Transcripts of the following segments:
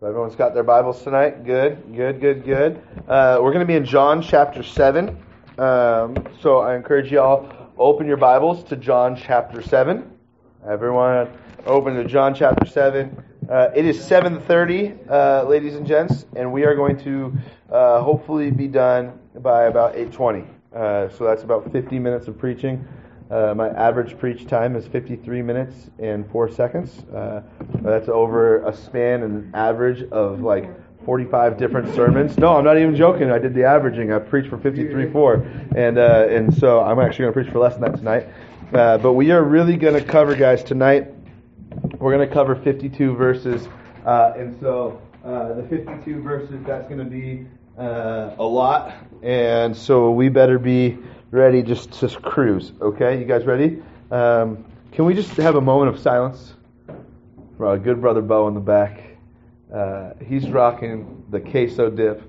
So everyone's got their Bibles tonight. Good, good, good, good. Uh, we're going to be in John chapter seven. Um, so I encourage you all open your Bibles to John chapter seven. Everyone, open to John chapter seven. Uh, it is seven thirty, uh, ladies and gents, and we are going to uh, hopefully be done by about eight twenty. Uh, so that's about fifty minutes of preaching. Uh, my average preach time is 53 minutes and 4 seconds. Uh, that's over a span and average of like 45 different sermons. No, I'm not even joking. I did the averaging. I preached for 53 4. And, uh, and so I'm actually going to preach for less than that tonight. Uh, but we are really going to cover, guys, tonight. We're going to cover 52 verses. Uh, and so uh, the 52 verses, that's going to be a lot. And so we better be ready just to cruise. Okay, you guys ready? Um, can we just have a moment of silence for our good brother Bo in the back? Uh, he's rocking the queso dip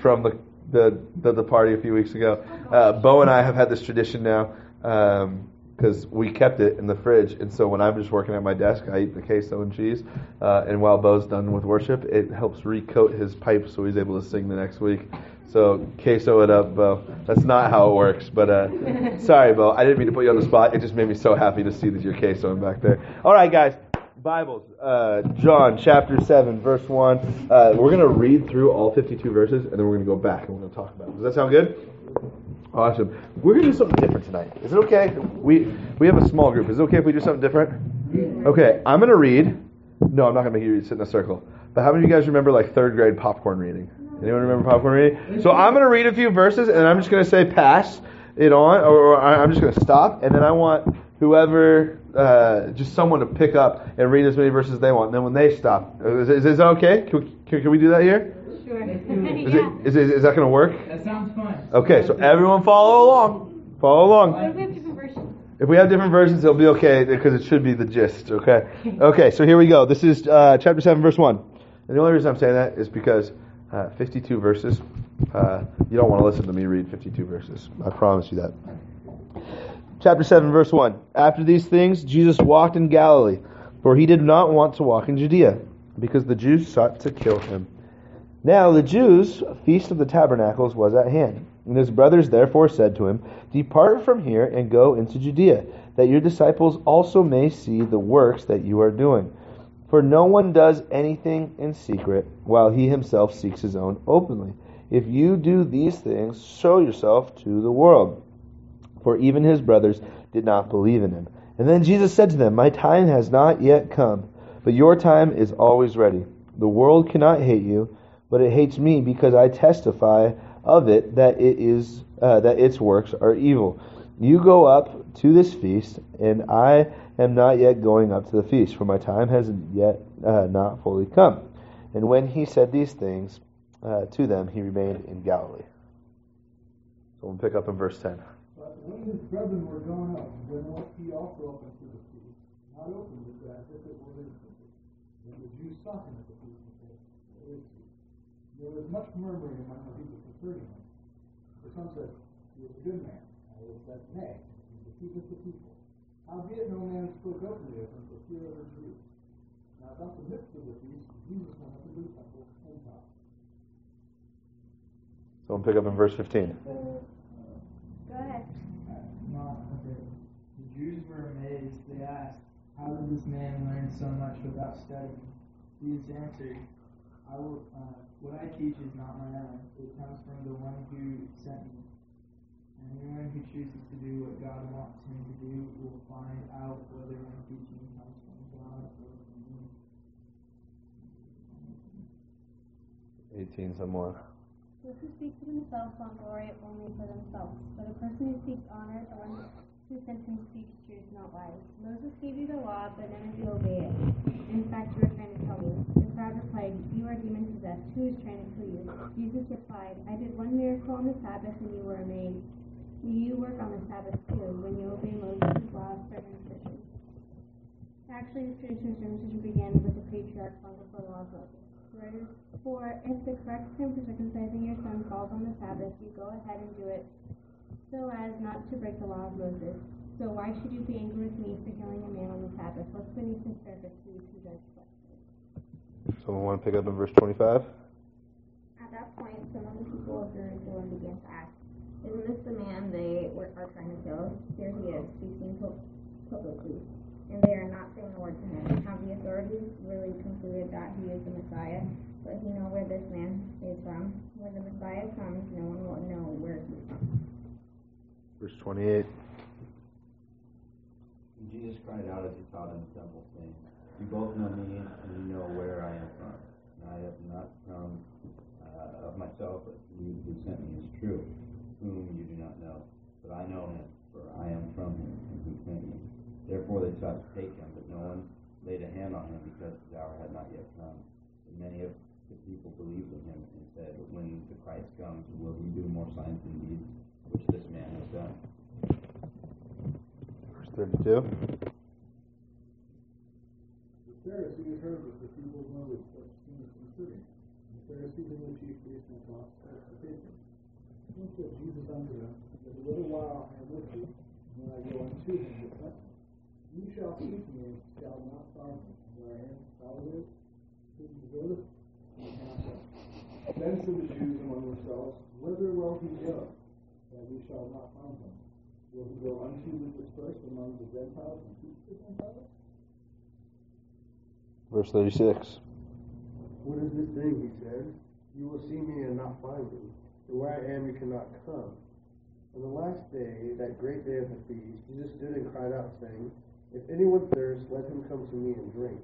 from the the, the, the party a few weeks ago. Uh, Bo and I have had this tradition now because um, we kept it in the fridge, and so when I'm just working at my desk, I eat the queso and cheese. Uh, and while Bo's done with worship, it helps recoat his pipe so he's able to sing the next week. So queso it up, Bo. That's not how it works. But uh, sorry, Bo. I didn't mean to put you on the spot. It just made me so happy to see that you're quesoing back there. All right, guys. Bibles, uh, John chapter 7, verse 1. Uh, we're going to read through all 52 verses, and then we're going to go back and we're going to talk about it. Does that sound good? Awesome. We're going to do something different tonight. Is it okay? We, we have a small group. Is it okay if we do something different? Okay, I'm going to read. No, I'm not going to make you sit in a circle. But how many of you guys remember like third grade popcorn reading? Anyone remember popcorn reading? So I'm going to read a few verses, and I'm just going to say pass it on, or, or I'm just going to stop, and then I want whoever, uh, just someone to pick up and read as many verses as they want. And then when they stop, is, is, is that okay? Can we, can, can we do that here? Sure. Is, it, is, is that going to work? That sounds fun. Okay, so everyone follow along. Follow along. What if we have different versions? If we have different versions, it'll be okay because it should be the gist. Okay. Okay. So here we go. This is uh, chapter seven, verse one. And the only reason I'm saying that is because uh, 52 verses. Uh, you don't want to listen to me read 52 verses. I promise you that. Chapter 7, verse 1. After these things, Jesus walked in Galilee, for he did not want to walk in Judea, because the Jews sought to kill him. Now the Jews' feast of the tabernacles was at hand. And his brothers therefore said to him, Depart from here and go into Judea, that your disciples also may see the works that you are doing. For no one does anything in secret, while he himself seeks his own openly. If you do these things, show yourself to the world. For even his brothers did not believe in him. And then Jesus said to them, My time has not yet come, but your time is always ready. The world cannot hate you, but it hates me because I testify of it that it is uh, that its works are evil. You go up to this feast, and I am not yet going up to the feast, for my time has yet uh, not fully come. And when he said these things uh, to them, he remained in Galilee. So we'll pick up in verse 10. But when his brethren were gone up, then went he also up into the feast, not openly, but as if it were his feast. When the Jews saw him at the feast, they said. There was much murmuring among the people concerning him. For some said, He is a good man. Others said, Nay, he deceiveth the people. Howbeit no man spoke openly of him for fear of the Jews. Now about the midst of the feast, Jesus went up into the temple and taught. So we'll pick up in verse 15. Go ahead. The Jews were amazed. They asked, How did this man learn so much without studying? Jesus answered, I will, uh, What I teach is not my own. It comes from the one who sent me. And anyone who chooses to do what God wants him to do will find out whether my teaching comes from God or from me. 18, some more. Those who speak for themselves want glory only for themselves, but a person who seeks honor, the one who sent him speaks truth, not lies. Moses gave you the law, but none of you obey it. In fact, you are trying to kill me. The crowd replied, You are demon possessed. Who is trying to kill you? Jesus replied, I did one miracle on the Sabbath, and you were amazed. You work on the Sabbath too, when you obey Moses' law of circumcision. Actually, this tradition of circumcision began with the patriarchs long before the law of Moses. For if the correct time for circumcising your son falls on the Sabbath, you go ahead and do it so as not to break the law of Moses. So why should you be angry with me for killing a man on the Sabbath? What's beneath the surface for you to judge justly? Someone want to pick up in verse 25? At that point, some of the people of Jerusalem began to ask, Isn't this the man they were, are trying to kill? Here he is, speaking publicly, and they are not saying a word to him. Have the authorities really concluded that he is the Messiah? But he know where this man is from. When the Messiah comes, no one will know where he's from. Verse 28. And Jesus cried out as he taught in the temple, saying, You both know me, and you know where I am from. And I have not come uh, of myself, but he who sent me is true, whom you do not know. But I know him, for I am from him, and he sent me. Therefore they tried to take him, but no one laid a hand on him, because his hour had not yet come. And many of the people believed in him, and said, When the Christ comes, will he do more signs than these which this man has done? Verse 32. The Pharisees heard what the people noted such things concerning. The Pharisees and the chief priests and taught to take him. Then them, Yet a little while I am with you, and I go unto him. You shall seek me, and shall not find me. Where I am, you cannot go. Then said the Jews among themselves, Whither will he go, that we shall not find him? Will he go unto the dispersed among the Gentiles and teach the Gentiles? Verse 36. What is this thing? He said. You will see me and not find me. And where I am, you cannot come. On the last day, that great day of the feast, Jesus stood and cried out, saying, If anyone thirsts, let him come to me and drink.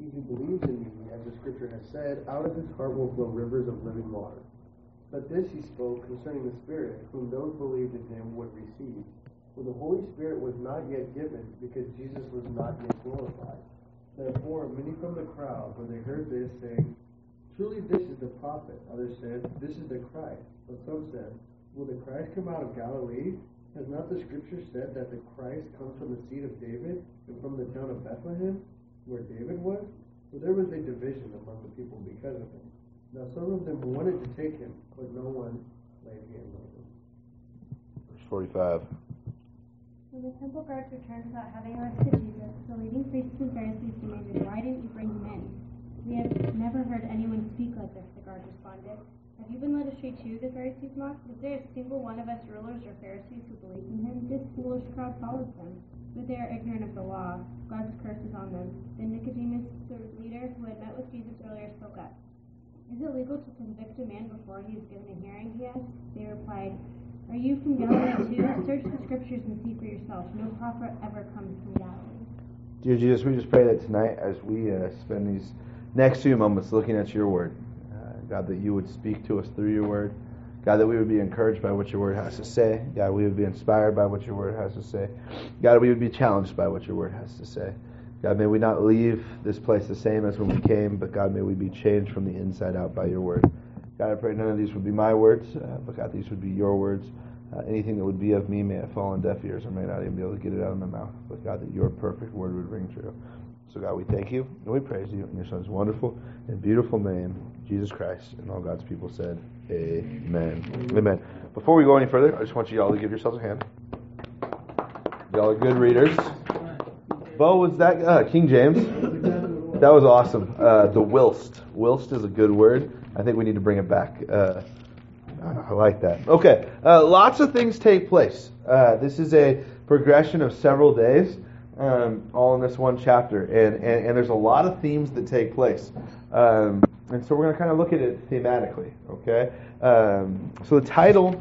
He who believes in me, as the scripture has said, out of his heart will flow rivers of living water. But this he spoke concerning the Spirit, whom those believed in him would receive. For the Holy Spirit was not yet given, because Jesus was not yet glorified. Therefore, many from the crowd, when they heard this, saying, Truly this is the prophet. Others said, This is the Christ. But some said, Will the Christ come out of Galilee? Has not the scripture said that the Christ comes from the seed of David and from the town of Bethlehem, where David was? So there was a division among the people because of him. Now some of them wanted to take him, but no one laid hands on him. Verse 45. When the temple guards returned without having arrested Jesus, the leading priests and Pharisees demanded, Why didn't you bring him in? We have never heard anyone speak like this, the guard responded. Have you been led astray too? The Pharisees mocked. Is there a single one of us rulers or Pharisees who believes in him? This foolish crowd follows him. But they are ignorant of the law. God's curse is on them. Then Nicodemus, the leader who had met with Jesus earlier, spoke up. Is it legal to convict a man before he is given a hearing? He asked. They replied, Are you from Galilee too? Search the scriptures and see for yourself. No prophet ever comes from Galilee. Dear Jesus, we just pray that tonight as we uh, spend these next few moments looking at your word, God, that you would speak to us through your word. God, that we would be encouraged by what your word has to say. God, we would be inspired by what your word has to say. God, we would be challenged by what your word has to say. God, may we not leave this place the same as when we came, but God, may we be changed from the inside out by your word. God, I pray none of these would be my words, uh, but God, these would be your words. Uh, anything that would be of me may have fallen deaf ears or may not even be able to get it out of my mouth. But God, that your perfect word would ring true. So God, we thank you and we praise you in your Son's wonderful and beautiful name, Jesus Christ. And all God's people said, Amen. Amen. Before we go any further, I just want you all to give yourselves a hand. Y'all are good readers. Bo, was that uh, King James? That was awesome. Uh, the whilst. Whilst is a good word. I think we need to bring it back. Uh, I like that. Okay. Uh, lots of things take place. Uh, this is a progression of several days, um, all in this one chapter. And, and, and there's a lot of themes that take place. Um, and so we're going to kind of look at it thematically. Okay. Um, so the title,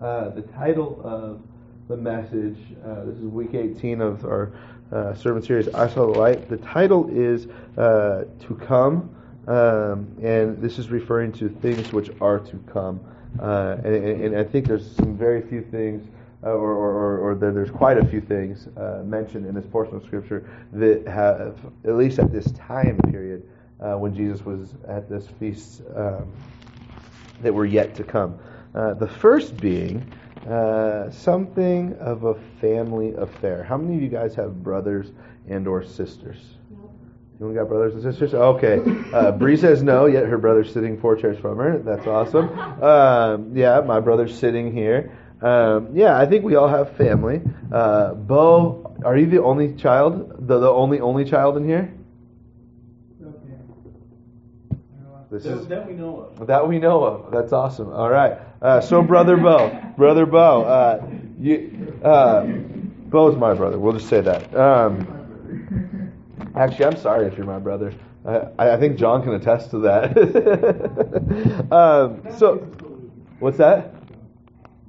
uh, the title of the message, uh, this is week 18 of our uh, sermon series, I Saw the Light. The title is uh, To Come. Um, and this is referring to things which are to come. Uh, and, and, I think there's some very few things, uh, or, or, or there, there's quite a few things uh, mentioned in this portion of Scripture that have, at least at this time period, uh, when Jesus was at this feast, um, that were yet to come. Uh, the first being uh, something of a family affair. How many of you guys have brothers and or sisters? You got brothers and sisters? Okay. Uh, Bree says no, yet her brother's sitting four chairs from her. That's awesome. Um, yeah, my brother's sitting here. Um, yeah, I think we all have family. Uh, Bo, are you the only child? The, the only only child in here? This That, is that we know of. that we know of. That's awesome. All right. Uh, so, brother Bo, brother Bo, uh, you, uh, Bo's my brother. We'll just say that. Um, actually, I'm sorry if you're my brother. I, I think John can attest to that. um, so, what's that?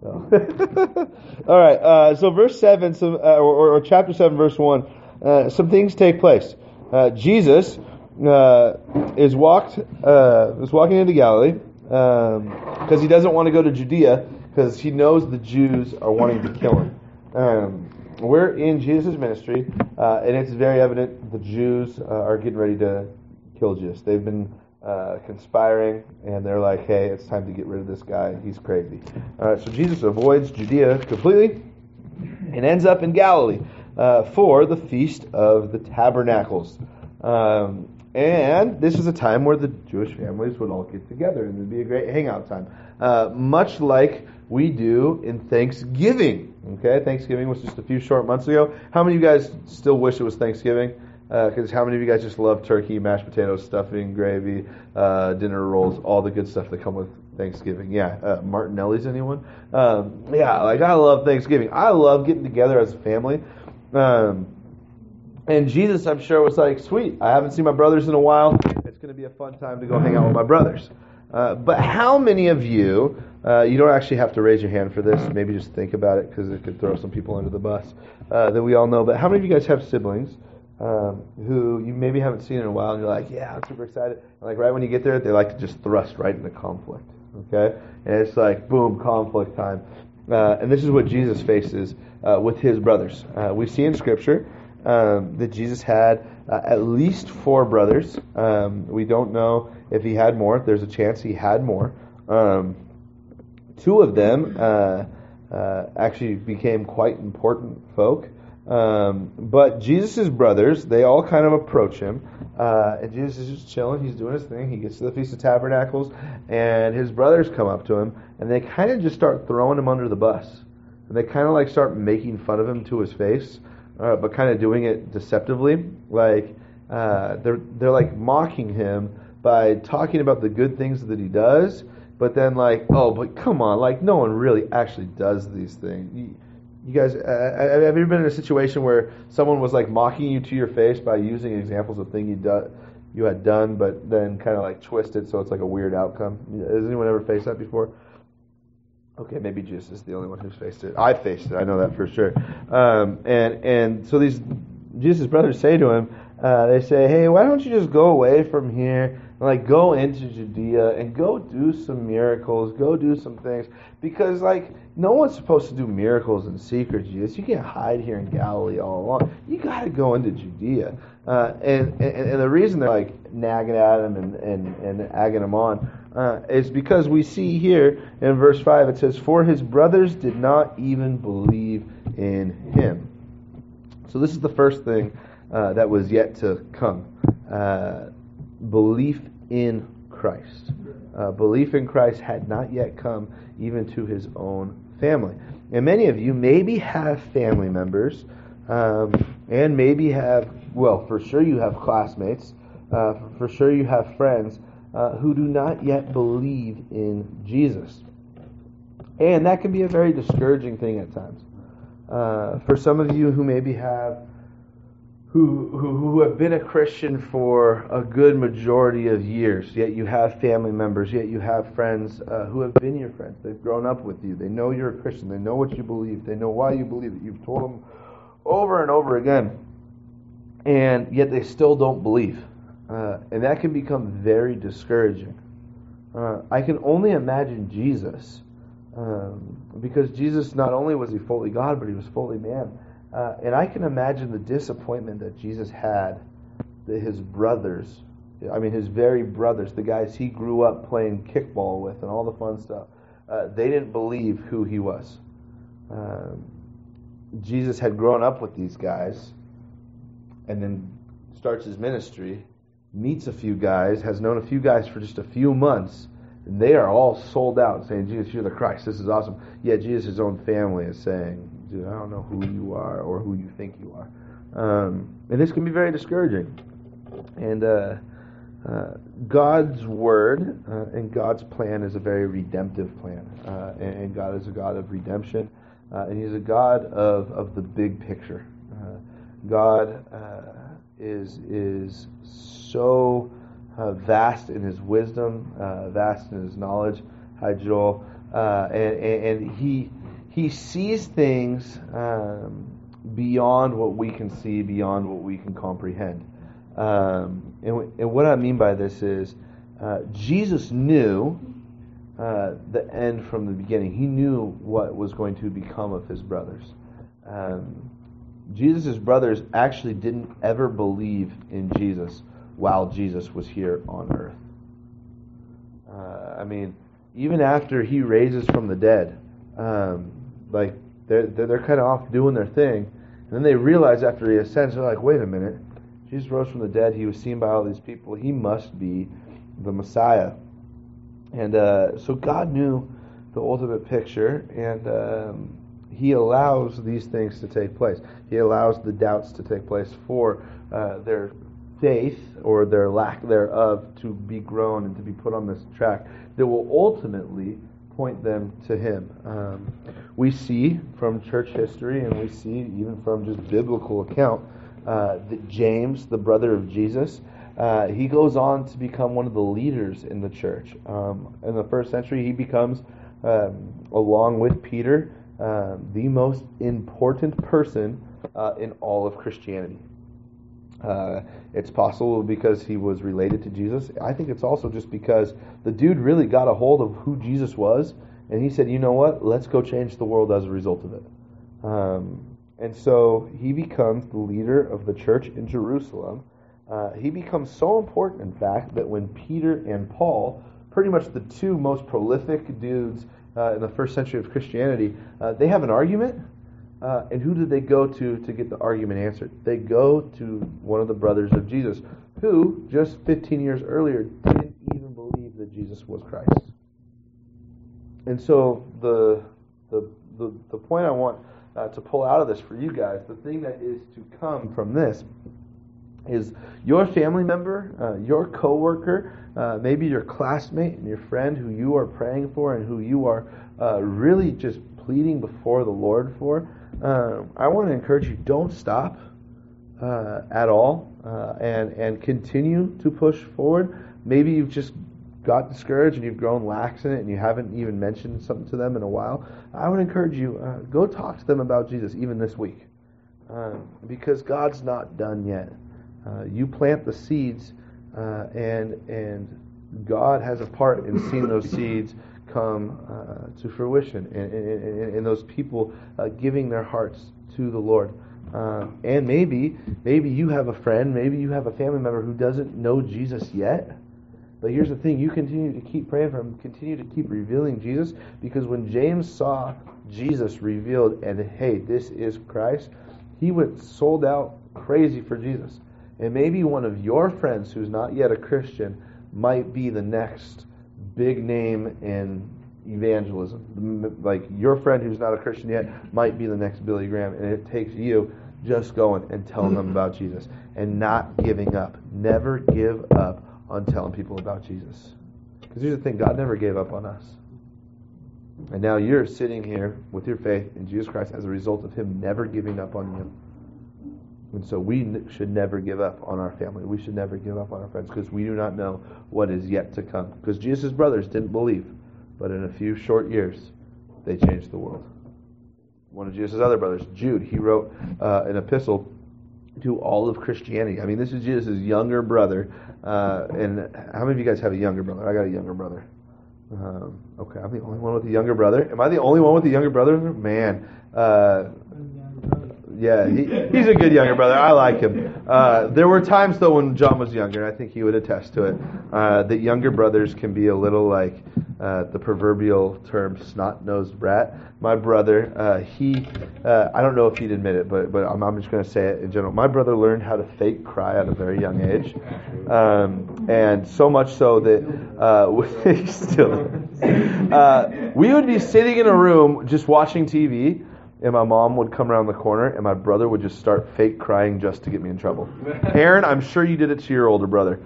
All right. Uh, so, verse seven, uh, or, or chapter seven, verse one. Uh, some things take place. Uh, Jesus uh, is walked uh, is walking into Galilee because he doesn't want to go to Judea because he knows the Jews are wanting to kill him. Um, we're in Jesus' ministry, and it's very evident the Jews are getting ready to kill Jesus. They've been uh, conspiring, and they're like, "Hey, it's time to get rid of this guy. He's crazy." All right, so Jesus avoids Judea completely and ends up in Galilee uh, for the feast of the tabernacles. Um, and this is a time where the Jewish families would all get together, and it'd be a great hangout time, uh, much like we do in Thanksgiving. Okay, Thanksgiving was just a few short months ago. How many of you guys still wish it was Thanksgiving? Because how many of you guys just love turkey, mashed potatoes, stuffing, gravy, uh, dinner rolls, all the good stuff that come with Thanksgiving? Yeah, uh, Martinelli's anyone? Um, yeah, like I love Thanksgiving. I love getting together as a family. Um, and Jesus, I'm sure, was like, sweet, I haven't seen my brothers in a while. It's going to be a fun time to go hang out with my brothers. Uh, but how many of you, uh, you don't actually have to raise your hand for this, maybe just think about it because it could throw some people under the bus uh, that we all know, but how many of you guys have siblings um, who you maybe haven't seen in a while and you're like, yeah, I'm super excited. And like right when you get there, they like to just thrust right into conflict. Okay? And it's like, boom, conflict time. Uh, and this is what Jesus faces uh, with his brothers. Uh, we see in Scripture um, that Jesus had uh, at least four brothers. Um, we don't know if he had more. There's a chance he had more. Um, two of them uh, uh, actually became quite important folk. Um, but Jesus' brothers, they all kind of approach him. Uh, and Jesus is just chilling. He's doing his thing. He gets to the Feast of Tabernacles, and his brothers come up to him, and they kind of just start throwing him under the bus. And they kind of like start making fun of him to his face, uh, but kind of doing it deceptively. Like uh, they're they're like mocking him by talking about the good things that he does, but then like, oh, but come on, like no one really actually does these things. You, you guys, uh, have you ever been in a situation where someone was like mocking you to your face by using examples of things you do, you had done, but then kind of like twisted so it's like a weird outcome? Has anyone ever faced that before? Okay, maybe Jesus is the only one who's faced it. I faced it. I know that for sure. Um, and and so these Jesus' brothers say to him, uh, they say, "Hey, why don't you just go away from here and like go into Judea and go do some miracles, go do some things because like no one's supposed to do miracles in secret, Jesus. You can't hide here in Galilee all along. You got to go into Judea." Uh, and, and and the reason they're like nagging at him and and and egging him on uh, is because we see here in verse five it says, "For his brothers did not even believe in him." So this is the first thing uh, that was yet to come: uh, belief in Christ. Uh, belief in Christ had not yet come even to his own family. And many of you maybe have family members, um, and maybe have well, for sure you have classmates, uh, for sure you have friends uh, who do not yet believe in Jesus. And that can be a very discouraging thing at times. Uh, for some of you who maybe have, who, who, who have been a Christian for a good majority of years, yet you have family members, yet you have friends uh, who have been your friends. They've grown up with you. They know you're a Christian. They know what you believe. They know why you believe it. You've told them over and over again. And yet they still don't believe. Uh, and that can become very discouraging. Uh, I can only imagine Jesus, um, because Jesus not only was he fully God, but he was fully man. Uh, and I can imagine the disappointment that Jesus had that his brothers, I mean his very brothers, the guys he grew up playing kickball with and all the fun stuff, uh, they didn't believe who he was. Um, Jesus had grown up with these guys, and then starts his ministry meets a few guys, has known a few guys for just a few months, and they are all sold out saying, Jesus, you're the Christ. This is awesome. Yet Jesus' own family is saying, dude, I don't know who you are or who you think you are. Um, and this can be very discouraging. And uh, uh, God's word uh, and God's plan is a very redemptive plan, uh, and, and, God is a God of redemption, uh, and He's a God of, of the big picture. Uh, God is is so vast in His wisdom, vast in His knowledge. Hi, Joel, and, and, and He He sees things um, beyond what we can see, beyond what we can comprehend. Um, and, and, what I mean by this is uh, Jesus knew uh, the end from the beginning. He knew what was going to become of his brothers. Um, Jesus' brothers actually didn't ever believe in Jesus while Jesus was here on earth. Uh, I mean, even after he raises from the dead, um, like they're, they're, they're kind of off doing their thing. And then they realize after he ascends, they're like, wait a minute Jesus rose from the dead. He was seen by all these people. He must be the Messiah. And uh, so God knew the ultimate picture, and um, He allows these things to take place. He allows the doubts to take place for uh, their faith or their lack thereof to be grown and to be put on this track that will ultimately point them to Him. Um, we see from church history, and we see even from just biblical account uh, that James, the brother of Jesus, uh, he goes on to become one of the leaders in the church. Um, in the first century, he becomes, um, along with Peter, uh, the most important person uh, in all of Christianity. Uh, it's possible because he was related to Jesus. I think it's also just because the dude really got a hold of who Jesus was, and he said, "You know what? Let's go change the world as a result of it." Um, and so he becomes the leader of the church in Jerusalem. Uh, he becomes so important, in fact, that when Peter and Paul, pretty much the two most prolific dudes uh, in the first century of Christianity, uh, they have an argument. Uh, and who did they go to to get the argument answered? They go to one of the brothers of Jesus, who just 15 years earlier didn't even believe that Jesus was Christ. And so the the the, the point I want uh, to pull out of this for you guys. The thing that is to come from this is your family member, uh, your coworker, uh, maybe your classmate and your friend who you are praying for and who you are uh, really just pleading before the Lord for. Uh, I want to encourage you: don't stop uh, at all, uh, and and continue to push forward. Maybe you've just got discouraged and you've grown lax in it and you haven't even mentioned something to them in a while, I would encourage you uh, go talk to them about Jesus even this week, uh, because God's not done yet. Uh, you plant the seeds, uh, and and God has a part in seeing those seeds come uh, to fruition, and, those people uh, giving their hearts to the Lord. and maybe maybe you have a friend, maybe you have a family member who doesn't know Jesus yet. But here's the thing you continue to keep praying for him, continue to keep revealing Jesus, because when James saw Jesus revealed and, hey, this is Christ, he went sold out crazy for Jesus. And maybe one of your friends who's not yet a Christian might be the next big name in evangelism. Like your friend who's not a Christian yet might be the next Billy Graham. And it takes you just going and telling them about Jesus and not giving up. Never give up on telling people about Jesus. Because here's the thing God never gave up on us. And now you're sitting here with your faith in Jesus Christ as a result of Him never giving up on you. And so we should never give up on our family. We should never give up on our friends because we do not know what is yet to come. Because Jesus' brothers didn't believe, but in a few short years, they changed the world. One of Jesus' other brothers, Jude, he wrote uh, an epistle to all of Christianity. I mean, this is Jesus' younger brother. Uh, and how many of you guys have a younger brother? I got a younger brother. Um, okay, I'm the only one with a younger brother. Am I the only one with a younger brother? Man, uh, yeah, he, he's a good younger brother. I like him. Uh, there were times though when John was younger, and I think he would attest to it, uh, that younger brothers can be a little like uh, the proverbial term snot-nosed brat. My brother, uh, he, uh, I don't know if he'd admit it, but but I'm, I'm just going to say it in general. My brother learned how to fake cry at a very young age, um, and so much so that uh, still, we would be sitting in a room just watching TV and my mom would come around the corner, and my brother would just start fake crying just to get me in trouble. Aaron, I'm sure you did it to your older brother.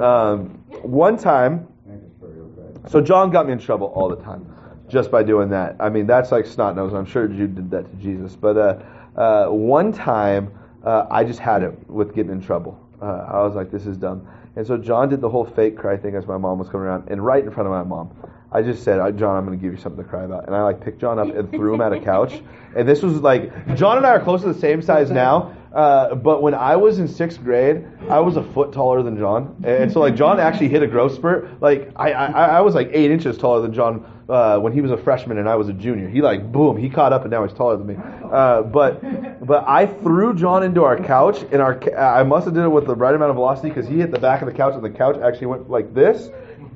Um, one time, Thank you for your guide. so John got me in trouble all the time just by doing that. I mean, that's like snot nose. I'm sure Jude did that to Jesus. But uh, uh, one time, uh, I just had it with getting in trouble. Uh, I was like, this is dumb. And so John did the whole fake cry thing as my mom was coming around, and right in front of my mom, I just said, John, I'm going to give you something to cry about. And I like picked John up and threw him at a couch. And this was like, John and I are close to the same size now. Uh, but when I was in sixth grade, I was a foot taller than John, and so like John actually hit a growth spurt. Like I, I, I was like eight inches taller than John uh, when he was a freshman and I was a junior. He like boom, he caught up and now he's taller than me. Uh, but but I threw John into our couch, and our I must have did it with the right amount of velocity because he hit the back of the couch, and the couch actually went like this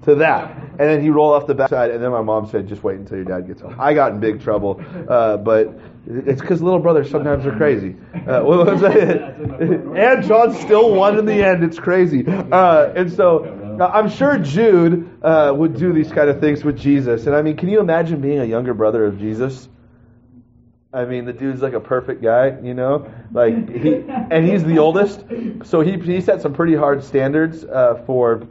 to that, and then he rolled off the backside, and then my mom said, "Just wait until your dad gets home." I got in big trouble, uh, but it's because little brothers sometimes are crazy. Uh, what was that? and John still won in the end. It's crazy, uh, and so I'm sure Jude uh, would do these kind of things with Jesus. And I mean, can you imagine being a younger brother of Jesus? I mean, the dude's like a perfect guy, you know, like he, and he's the oldest, so he he set some pretty hard standards uh, for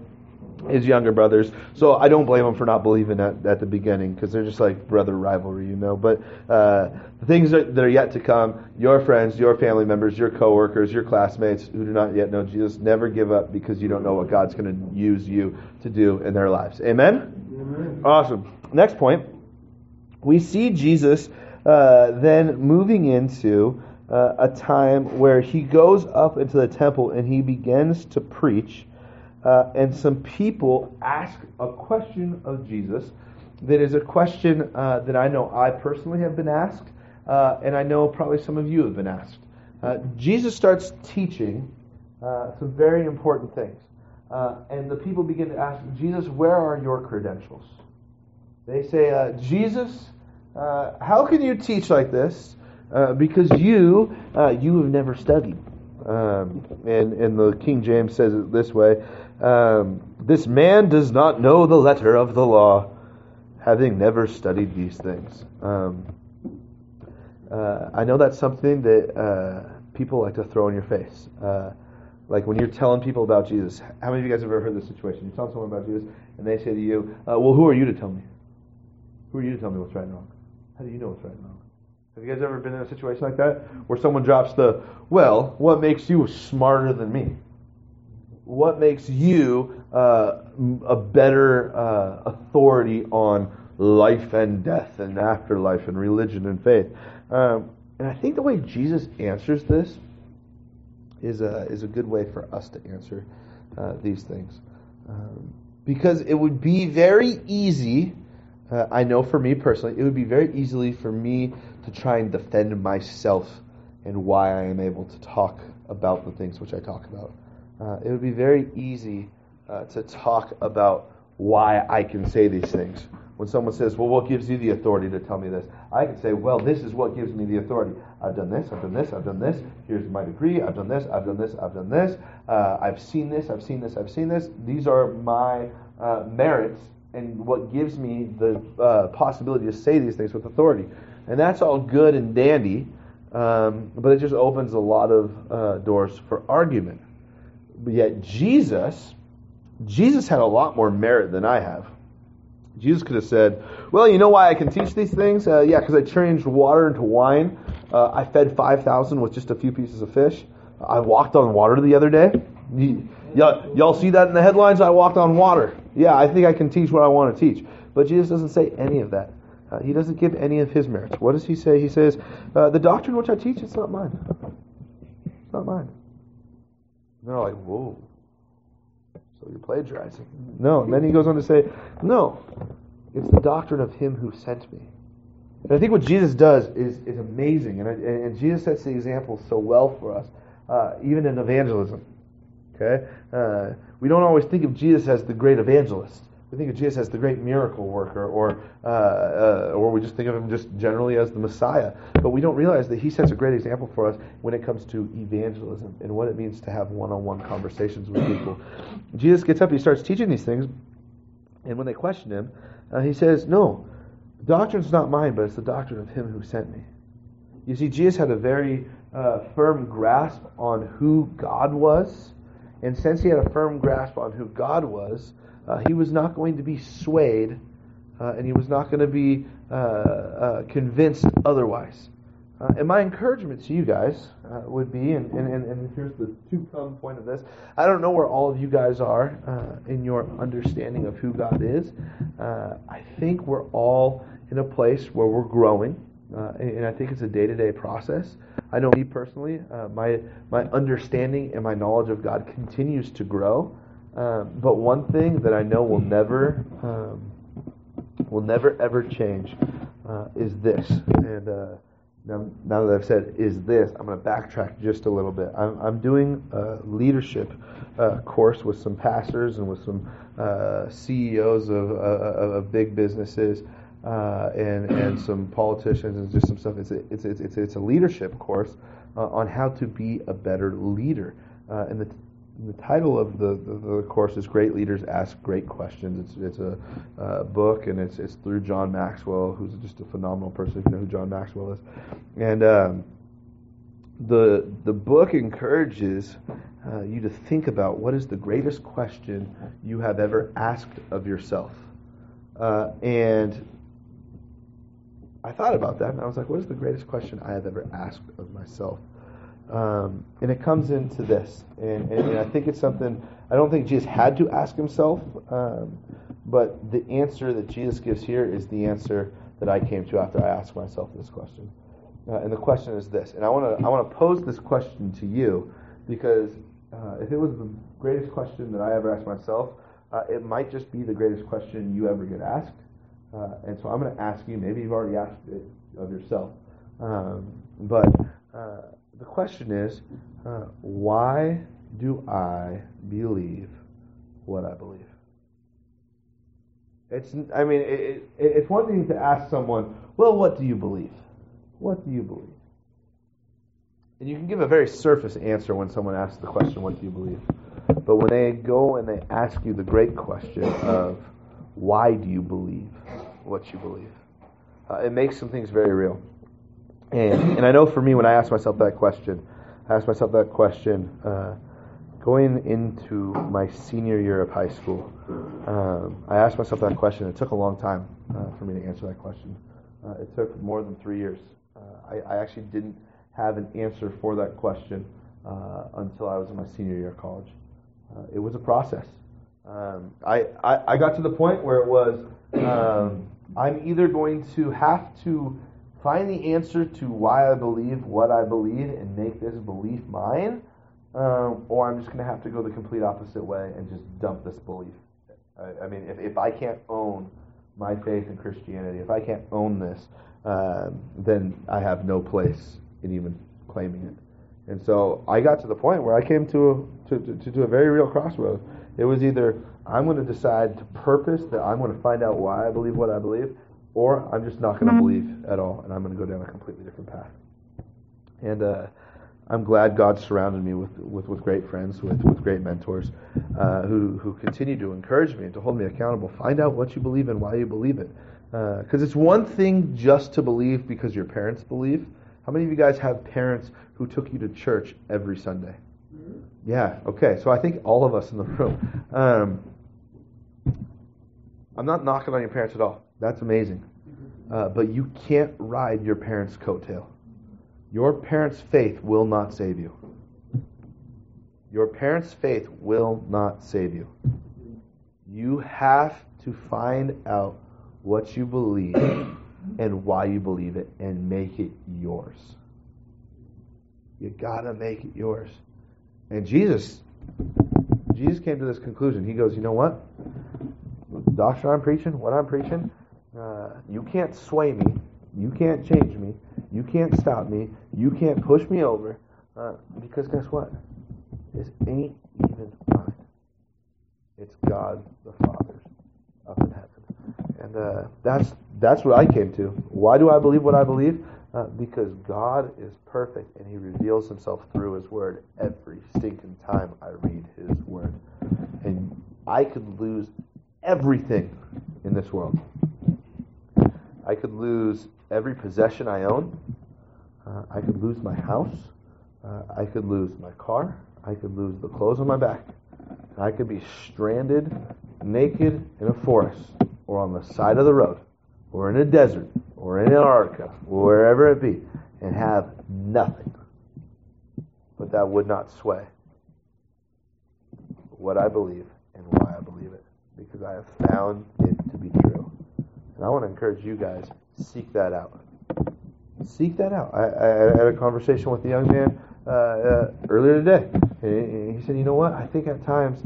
his younger brothers. So I don't blame him for not believing at, at the beginning because they're just like brother rivalry, you know. But uh, the things that, that are yet to come, your friends, your family members, your coworkers, your classmates who do not yet know Jesus, never give up because you don't know what God's going to use you to do in their lives. Amen? Amen. Awesome. Next point. We see Jesus uh, then moving into uh, a time where he goes up into the temple and he begins to preach. Uh, and some people ask a question of Jesus that is a question uh, that I know I personally have been asked, uh, and I know probably some of you have been asked. Uh, Jesus starts teaching uh, some very important things. Uh, and the people begin to ask, Jesus, where are your credentials? They say, Jesus, how can you teach like this? Because you, you have never studied. Um, and, and the King James says it this way um, This man does not know the letter of the law, having never studied these things. Um, uh, I know that's something that uh, people like to throw in your face. Uh, like when you're telling people about Jesus. How many of you guys have ever heard this situation? You're telling someone about Jesus, and they say to you, uh, Well, who are you to tell me? Who are you to tell me what's right and wrong? How do you know what's right and wrong? Have you guys ever been in a situation like that where someone drops the, well, what makes you smarter than me? What makes you uh, a better uh, authority on life and death and afterlife and religion and faith? Um, and I think the way Jesus answers this is a, is a good way for us to answer uh, these things. Um, because it would be very easy uh, I know for me personally, it would be very easily for me to try and defend myself and why I am able to talk about the things which I talk about. Uh, it would be very easy uh, to talk about why I can say these things. When someone says, Well, what gives you the authority to tell me this? I can say, Well, this is what gives me the authority. I've done this, I've done this, I've done this. Here's my degree. I've done this, I've done this, I've done this. Uh, I've seen this, I've seen this, I've seen this. These are my uh, merits and what gives me the uh, possibility to say these things with authority. And that's all good and dandy, um, but it just opens a lot of uh, doors for argument. But yet, Jesus, Jesus had a lot more merit than I have. Jesus could have said, Well, you know why I can teach these things? Uh, yeah, because I changed water into wine. Uh, I fed 5,000 with just a few pieces of fish. I walked on water the other day. You, y'all, y'all see that in the headlines? I walked on water. Yeah, I think I can teach what I want to teach. But Jesus doesn't say any of that. Uh, he doesn't give any of his merits. What does he say? He says, uh, The doctrine which I teach, it's not mine. It's not mine. And they're like, Whoa. So you're plagiarizing. No. And then he goes on to say, No. It's the doctrine of him who sent me. And I think what Jesus does is, is amazing. And, and Jesus sets the example so well for us, uh, even in evangelism. Okay? Uh, we don't always think of Jesus as the great evangelist. We think of Jesus as the great miracle worker, or uh, uh, or we just think of him just generally as the Messiah. But we don't realize that he sets a great example for us when it comes to evangelism and what it means to have one-on-one conversations with people. Jesus gets up, he starts teaching these things, and when they question him, uh, he says, "No, the doctrine's not mine, but it's the doctrine of him who sent me." You see, Jesus had a very uh, firm grasp on who God was And since he had a firm grasp on who God was, uh, he was not going to be swayed uh, and he was not going to be uh, uh, convinced otherwise. Uh, and my encouragement to you guys uh, would be, and, and, and here's the to come point of this I don't know where all of you guys are uh, in your understanding of who God is. I think we're all in a place where we're growing, and I think it's a day to day process. I know me personally, my, my understanding and my knowledge of God continues to grow. Um, but one thing that I know will never um, will never ever change uh, is this. And uh, now, now that I've said is this, I'm going to backtrack just a little bit. I'm, I'm doing a leadership uh, course with some pastors and with some uh, CEOs of, uh, of big businesses. Uh, and and some politicians and just some stuff. It's a, it's it's it's a leadership course on how to be a better leader. and the the title of the, the, the, course is Great Leaders Ask Great Questions. It's, it's a uh, book, and it's, it's through John Maxwell, who's just a phenomenal person, if you know who John Maxwell is. And um, the, the book encourages uh, you to think about what is the greatest question you have ever asked of yourself. Uh, and I thought about that, and I was like, what is the greatest question I have ever asked of myself? Um, and it comes into this. And, and, and, I think it's something, I don't think Jesus had to ask himself, um, but the answer that Jesus gives here is the answer that I came to after I asked myself this question. Uh, and the question is this. And I want to I want to pose this question to you because uh, if it was the greatest question that I ever asked myself, uh, it might just be the greatest question you ever get asked. Uh, and so I'm going to ask you, maybe you've already asked it of yourself, um, but uh, the question is, uh, why do I believe what I believe? It's, I mean, it, it, it's one thing to ask someone, well, what do you believe? What do you believe? And you can give a very surface answer when someone asks the question, what do you believe? But when they go and they ask you the great question of, why do you believe what you believe? Uh, it makes some things very real. And, and I know for me, when I ask myself that question, I asked myself that question uh, going into my senior year of high school. Um, I asked myself that question. It took a long time uh, for me to answer that question. Uh, it took more than three years. Uh, I, I, actually didn't have an answer for that question uh, until I was in my senior year of college. Uh, it was a process. Um, I, I, I, got to the point where it was um, I'm either going to have to find the answer to why I believe what I believe and make this belief mine, um, or I'm just going to have to go the complete opposite way and just dump this belief. I, I mean, if, if I can't own my faith in Christianity, if I can't own this, um, then I have no place in even claiming it. And so I got to the point where I came to a, to, to, to a very real crossroad. It was either I'm going to decide to purpose that I'm going to find out why I believe what I believe, or I'm just not going to believe at all, and I'm going to go down a completely different path. And uh, I'm glad God surrounded me with, with, with great friends, with, with great mentors, uh, who, who continue to encourage me and to hold me accountable. Find out what you believe and why you believe it. Because uh, it's one thing just to believe because your parents believe. How many of you guys have parents who took you to church every Sunday? Mm-hmm. Yeah, okay. So I think all of us in the room. Um, I'm not knocking on your parents at all. That's amazing. Uh, but you can't ride your parents' coattail. Your parents' faith will not save you. Your parents' faith will not save you. You have to find out what you believe and why you believe it and make it yours. You gotta make it yours. And Jesus, Jesus came to this conclusion. He goes, you know what? The doctrine I'm preaching, what I'm preaching, uh, you can't sway me. You can't change me. You can't stop me. You can't push me over. Uh, because guess what? This ain't even mine. It's God the Father's up in heaven. And uh, that's that's what I came to. Why do I believe what I believe? Uh, because God is perfect and He reveals Himself through His Word every stinking time I read His Word. And I could lose everything in this world I could lose every possession I own. Uh, I could lose my house. Uh, I could lose my car. I could lose the clothes on my back. I could be stranded, naked in a forest, or on the side of the road, or in a desert, or in Antarctica, or wherever it be, and have nothing. But that would not sway what I believe and why I believe it, because I have found it to be true. And I want to encourage you guys seek that out. Seek that out. I, I had a conversation with a young man uh, uh, earlier today. And he said, "You know what? I think at times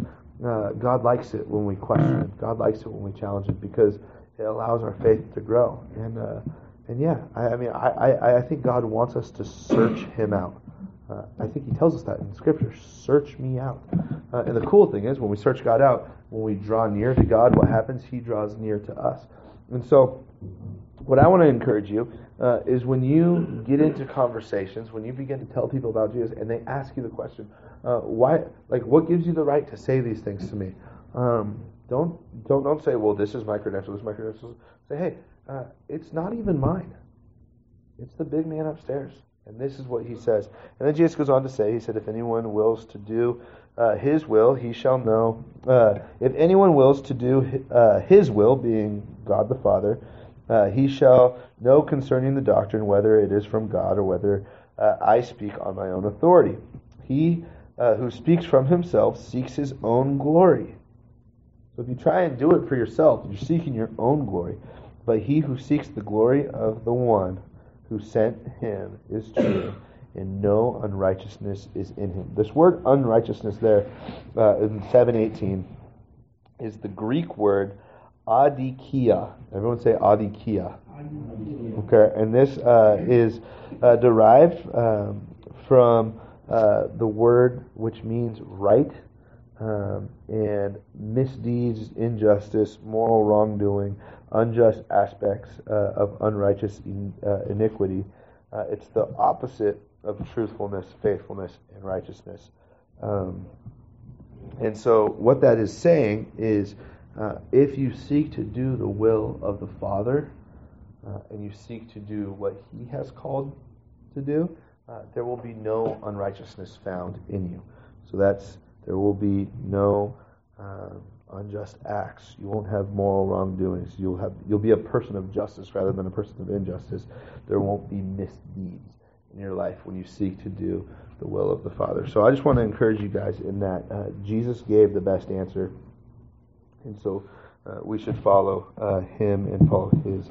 uh, God likes it when we question it. God likes it when we challenge it because it allows our faith to grow." And uh, and yeah, I, I mean, I, I, I think God wants us to search Him out. Uh, I think He tells us that in Scripture. Search me out. Uh, and the cool thing is, when we search God out, when we draw near to God, what happens? He draws near to us. And so, what I want to encourage you uh, is when you get into conversations, when you begin to tell people about Jesus, and they ask you the question, uh, "Why? Like, what gives you the right to say these things to me?" Um, don't don't don't say, "Well, this is my credential. This is my credentials." Say, "Hey, uh, it's not even mine. It's the big man upstairs." And this is what he says. And then Jesus goes on to say, He said, If anyone wills to do uh, his will, he shall know. Uh, if anyone wills to do uh, his will, being God the Father, uh, he shall know concerning the doctrine whether it is from God or whether uh, I speak on my own authority. He uh, who speaks from himself seeks his own glory. So if you try and do it for yourself, you're seeking your own glory. But he who seeks the glory of the one who sent him is true, and no unrighteousness is in him. This word unrighteousness there uh, in 718 is the Greek word adikia. Everyone say adikia. Okay, and this uh, is uh, derived um, from uh, the word which means right um, and misdeeds, injustice, moral wrongdoing, unjust aspects uh, of unrighteous in, uh, iniquity. Uh, it's the opposite of truthfulness, faithfulness, and righteousness. Um, and so, what that is saying is uh, if you seek to do the will of the Father uh, and you seek to do what He has called to do, uh, there will be no unrighteousness found in you. So, that's there will be no. Um, unjust acts. You won't have moral wrongdoings. You'll have you'll be a person of justice rather than a person of injustice. There won't be misdeeds in your life when you seek to do the will of the Father. So I just want to encourage you guys in that uh, Jesus gave the best answer, and so uh, we should follow uh, Him and follow His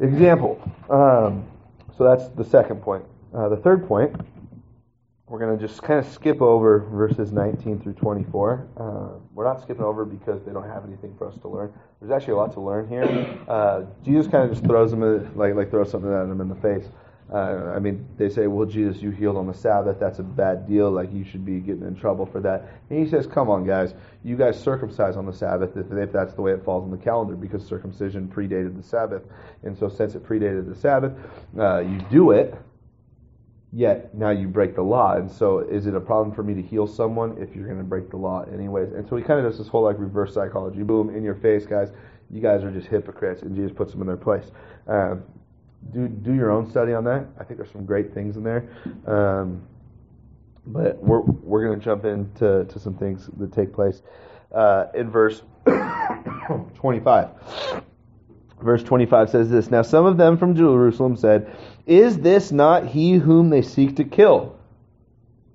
example. Um, so that's the second point. Uh, the third point we're going to just kind of skip over verses 19 through 24. Uh, we're not skipping over because they don't have anything for us to learn. There's actually a lot to learn here. Uh, Jesus kind of just throws them like like throws something at them in the face. Uh, I mean, they say, "Well, Jesus, you healed on the Sabbath. That's a bad deal. Like you should be getting in trouble for that." And he says, "Come on, guys. You guys circumcise on the Sabbath if, if that's the way it falls on the calendar, because circumcision predated the Sabbath. And so, since it predated the Sabbath, uh, you do it." yet now you break the law. And so, is it a problem for me to heal someone if you're going to break the law anyways? And so, he kind of does this whole like reverse psychology. Boom, in your face, guys. You guys are just hypocrites, and Jesus puts them in their place. Um, do do your own study on that. I think there's some great things in there. Um, but we're we're going to jump into to some things that take place uh, in verse 25. Verse 25 says this Now some of them from Jerusalem said, Is this not he whom they seek to kill?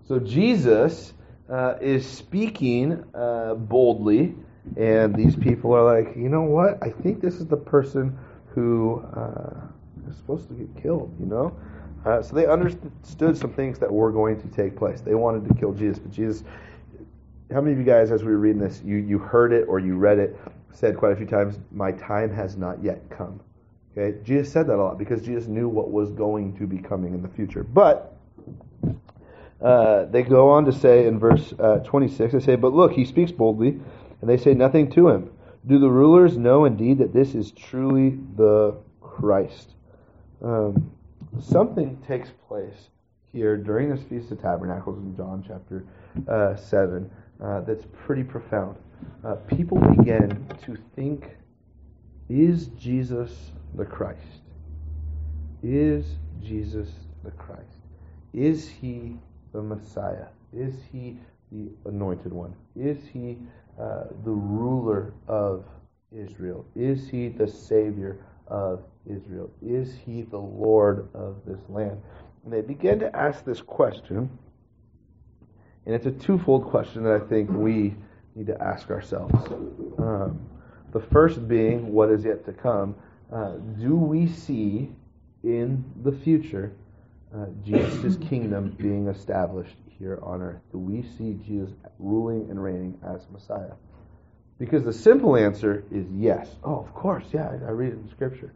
So Jesus uh, is speaking uh, boldly, and these people are like, You know what? I think this is the person who is supposed to get killed, you know? Uh, so they understood some things that were going to take place. They wanted to kill Jesus, but Jesus. How many of you guys, as we were reading this, you, you heard it or you read it, said quite a few times, My time has not yet come. Okay? Jesus said that a lot because Jesus knew what was going to be coming in the future. But uh, they go on to say in verse uh, 26, they say, But look, he speaks boldly, and they say nothing to him. Do the rulers know indeed that this is truly the Christ? Um, something takes place here during this Feast of Tabernacles in John chapter uh, 7 uh, that's pretty profound uh, people begin to think is Jesus the Christ? Is Jesus the Christ? Is he the Messiah? Is he the anointed one? Is he uh, the ruler of Israel? Is he the savior of Israel? Is he the Lord of this land? And they begin to ask this question, and it's a twofold question that I think we need to ask ourselves. Um, the first being, what is yet to come? Uh, do we see in the future uh, Jesus' kingdom being established here on earth? Do we see Jesus ruling and reigning as Messiah? Because the simple answer is yes. Oh, of course, yeah, I, I read it in Scripture.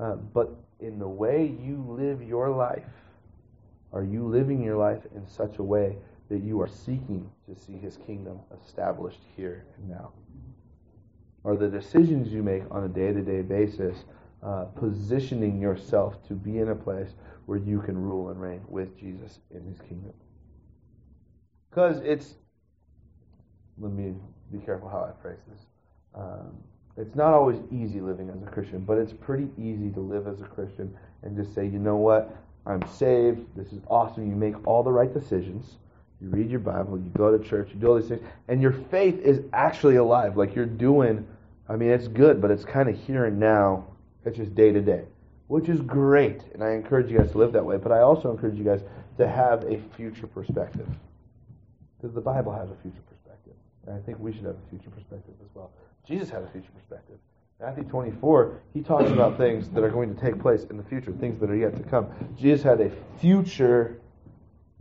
Uh, but in the way you live your life, are you living your life in such a way that you are seeking to see his kingdom established here and now? Are the decisions you make on a day to day basis uh, positioning yourself to be in a place where you can rule and reign with Jesus in his kingdom? Because it's, let me be careful how I phrase this. Um, it's not always easy living as a Christian, but it's pretty easy to live as a Christian and just say, you know what, I'm saved. This is awesome. You make all the right decisions. You read your Bible, you go to church, you do all these things, and your faith is actually alive. Like you're doing, I mean, it's good, but it's kind of here and now. It's just day to day, which is great. And I encourage you guys to live that way. But I also encourage you guys to have a future perspective. Because the Bible has a future perspective. And I think we should have a future perspective as well. Jesus had a future perspective. Matthew 24, he talks about things that are going to take place in the future, things that are yet to come. Jesus had a future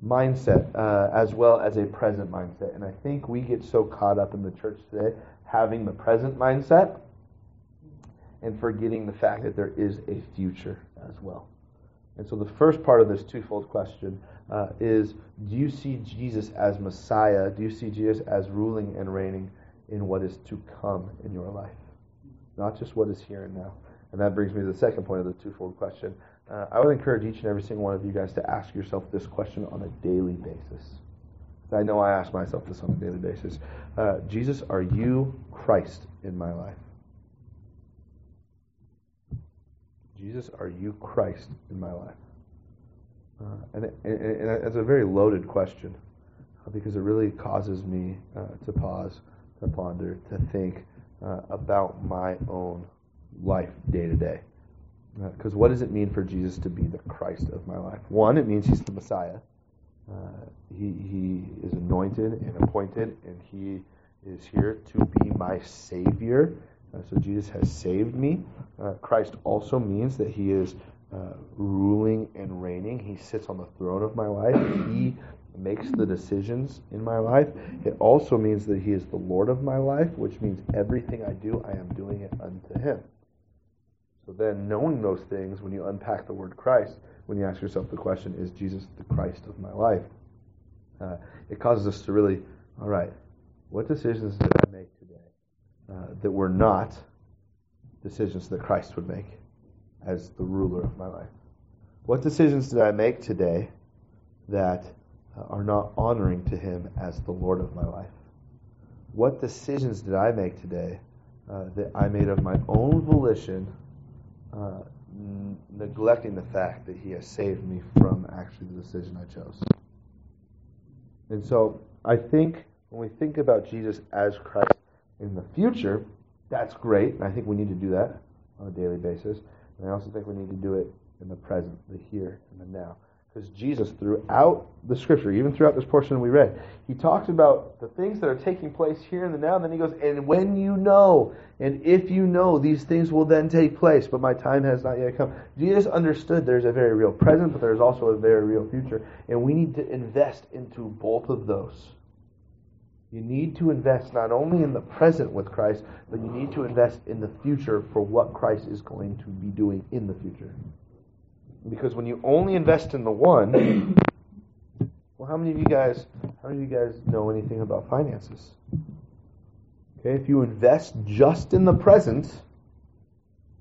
mindset uh, as well as a present mindset. And I think we get so caught up in the church today having the present mindset and forgetting the fact that there is a future as well. And so the first part of this twofold question uh, is do you see Jesus as Messiah? Do you see Jesus as ruling and reigning in what is to come in your life? Not just what is here and now. And that brings me to the second point of the twofold question. Uh, I would encourage each and every single one of you guys to ask yourself this question on a daily basis. I know I ask myself this on a daily basis. Uh, Jesus, are you Christ in my life? Jesus, are you Christ in my life? Uh, and, it, and, and, it's a very loaded question uh, because it really causes me uh, to pause, to ponder, to think uh, about my own life day to day. Because uh, what does it mean for Jesus to be the Christ of my life? One, it means he's the Messiah. Uh, he, he is anointed and appointed, and he is here to be my Savior. Uh, so Jesus has saved me. Uh, Christ also means that he is uh, ruling and reigning. He sits on the throne of my life. He makes the decisions in my life. It also means that he is the Lord of my life, which means everything I do, I am doing it unto him. So then, knowing those things, when you unpack the word Christ, when you ask yourself the question, is Jesus the Christ of my life? Uh, it causes us to really, all right, what decisions did I make today uh, that were not decisions that Christ would make as the ruler of my life? What decisions did I make today that are not honoring to Him as the Lord of my life? What decisions did I make today uh, that I made of my own volition? Uh, n- neglecting the fact that he has saved me from actually the decision I chose. And so I think when we think about Jesus as Christ in the future, that's great. And I think we need to do that on a daily basis. And I also think we need to do it in the present, the here and the now. Because Jesus, throughout the scripture, even throughout this portion we read, he talks about the things that are taking place here and the now. And then he goes, And when you know, and if you know, these things will then take place, but my time has not yet come. Jesus understood there's a very real present, but there's also a very real future. And we need to invest into both of those. You need to invest not only in the present with Christ, but you need to invest in the future for what Christ is going to be doing in the future. Because when you only invest in the one, well, how many of you guys, how many of you guys know anything about finances? Okay, if you invest just in the present,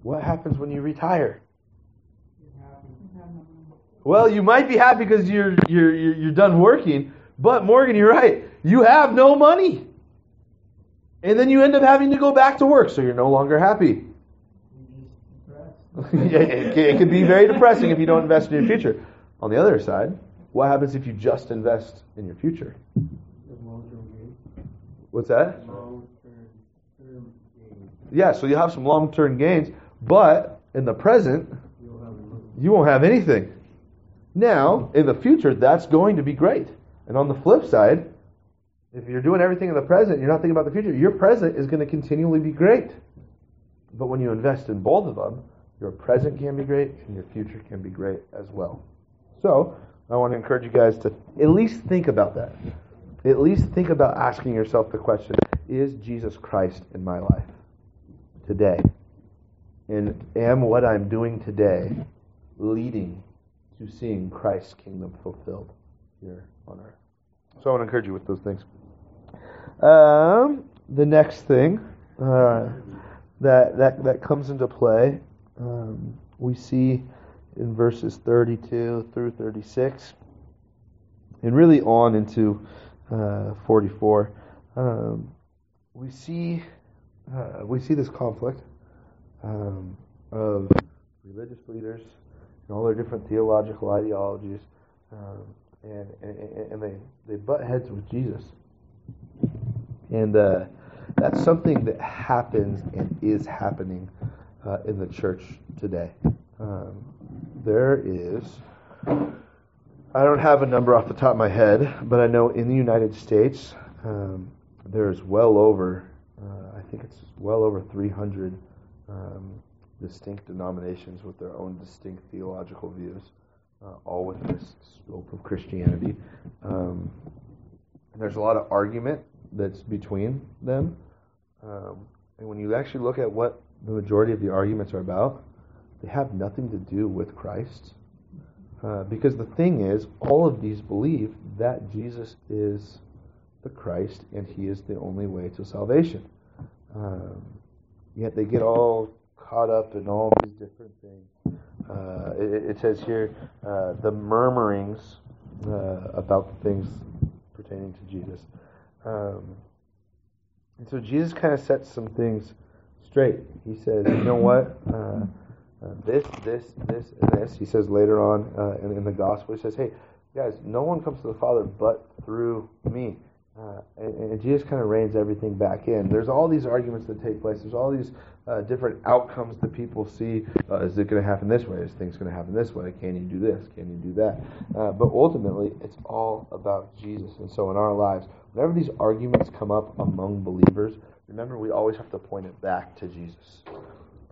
what happens when you retire? Well, you might be happy because you're, you're, you're, you're done working, but Morgan, you're right. You have no money. And then you end up having to go back to work, so you're no longer happy. it, it could be very depressing if you don't invest in your future. On the other side, What happens if you just invest in your future? What's that? Long-term term gain. Yeah, so you have some long term gains, but in the present, You'll you won't have anything. Now, in the future, that's going to be great. And on the flip side, if you're doing everything in the present, you're not thinking about the future, your present is going to continually be great. But when you invest in both of them, your present can be great and your future can be great as well. So, I want to encourage you guys to at least think about that. At least think about asking yourself the question Is Jesus Christ in my life today? And am what I'm doing today leading to seeing Christ's kingdom fulfilled here on earth? So I want to encourage you with those things. Um, the next thing uh, that, that, that comes into play, um, we see in verses 32 through 36, and really on into uh, 44. Um, we see uh, we see this conflict um, of religious leaders and all their different theological ideologies, um, and, and and they they butt heads with Jesus, and uh, that's something that happens and is happening uh, in the church today. Um, there is. I don't have a number off the top of my head, but I know in the United States um, there's well over, uh, I think it's well over 300 um, distinct denominations with their own distinct theological views, uh, all within this scope of Christianity. Um, and there's a lot of argument that's between them. Um, and when you actually look at what the majority of the arguments are about, they have nothing to do with Christ. Uh, because the thing is, all of these believe that Jesus is the Christ and he is the only way to salvation. Um, yet they get all caught up in all these different things. Uh, it, it, says here uh, the murmurings uh, about the things pertaining to Jesus. Um, and so Jesus kind of sets some things straight. He says, you know what? Uh, uh, this, this, this, and this. He says later on uh, in, in, the gospel, he says, hey, guys, no one comes to the Father but through me. Uh, and, and, Jesus kind of reins everything back in. There's all these arguments that take place. There's all these uh, different outcomes that people see. Uh, is it going to happen this way? Is things going to happen this way? Can you do this? Can you do that? But ultimately, it's all about Jesus. And so in our lives, whenever these arguments come up among believers, remember we always have to point it back to Jesus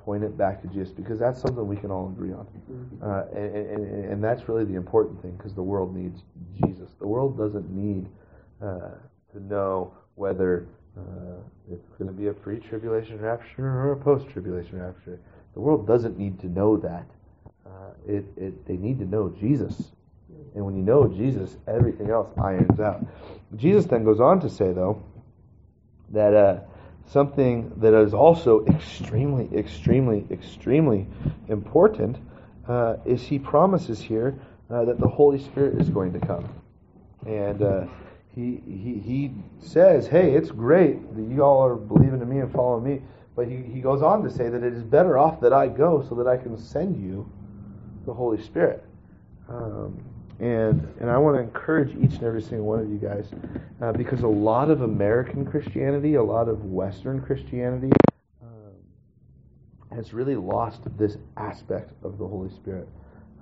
point it back to Jesus because that's something we can all agree on. Uh, and, and, and, that's really the important thing because the world needs Jesus. The world doesn't need uh, to know whether uh, it's going to be a pre tribulation rapture or a post tribulation rapture. The world doesn't need to know that. Uh, it, it, they need to know Jesus. And when you know Jesus, everything else irons out. Jesus then goes on to say, though, that uh, something that is also extremely, extremely, extremely important uh, is he promises here uh, that the Holy Spirit is going to come. And uh, he, he, he says, hey, it's great that you all are believing in me and following me. But he, he goes on to say that it is better off that I go so that I can send you the Holy Spirit. Um, and and I want to encourage each and every single one of you guys uh, because a lot of American Christianity, a lot of Western Christianity, um, has really lost this aspect of the Holy Spirit,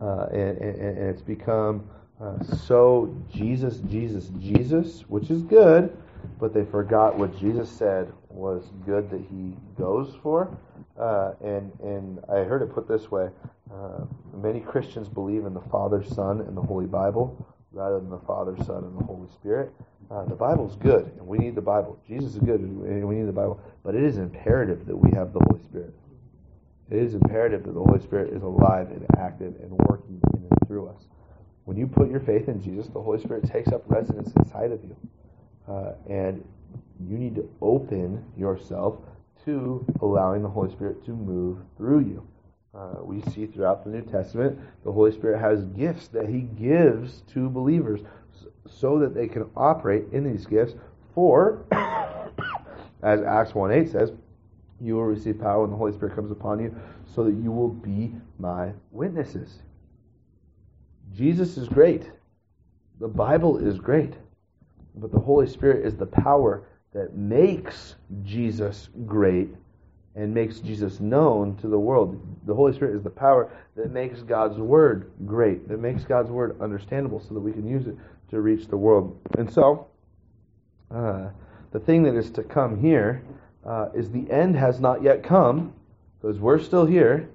uh, and, and, and, it's become uh, so Jesus, Jesus, Jesus, which is good, but they forgot what Jesus said was good that He goes for, uh, and and I heard it put this way. Uh, many Christians believe in the Father, Son, and the Holy Bible rather than the Father, Son, and the Holy Spirit. Uh, the Bible's good, and we need the Bible. Jesus is good, and we need the Bible. But it is imperative that we have the Holy Spirit. It is imperative that the Holy Spirit is alive and active and working in and through us. When you put your faith in Jesus, the Holy Spirit takes up residence inside of you. Uh, and you need to open yourself to allowing the Holy Spirit to move through you. Uh, we see throughout the New Testament, the Holy Spirit has gifts that He gives to believers so that they can operate in these gifts. For, as Acts 1 8 says, you will receive power when the Holy Spirit comes upon you, so that you will be my witnesses. Jesus is great. The Bible is great, but the Holy Spirit is the power that makes Jesus great and makes Jesus known to the world. The Holy Spirit is the power that makes God's Word great, that makes God's Word understandable so that we can use it to reach the world. And so, uh, the thing that is to come here uh, is the end has not yet come, because we're still here,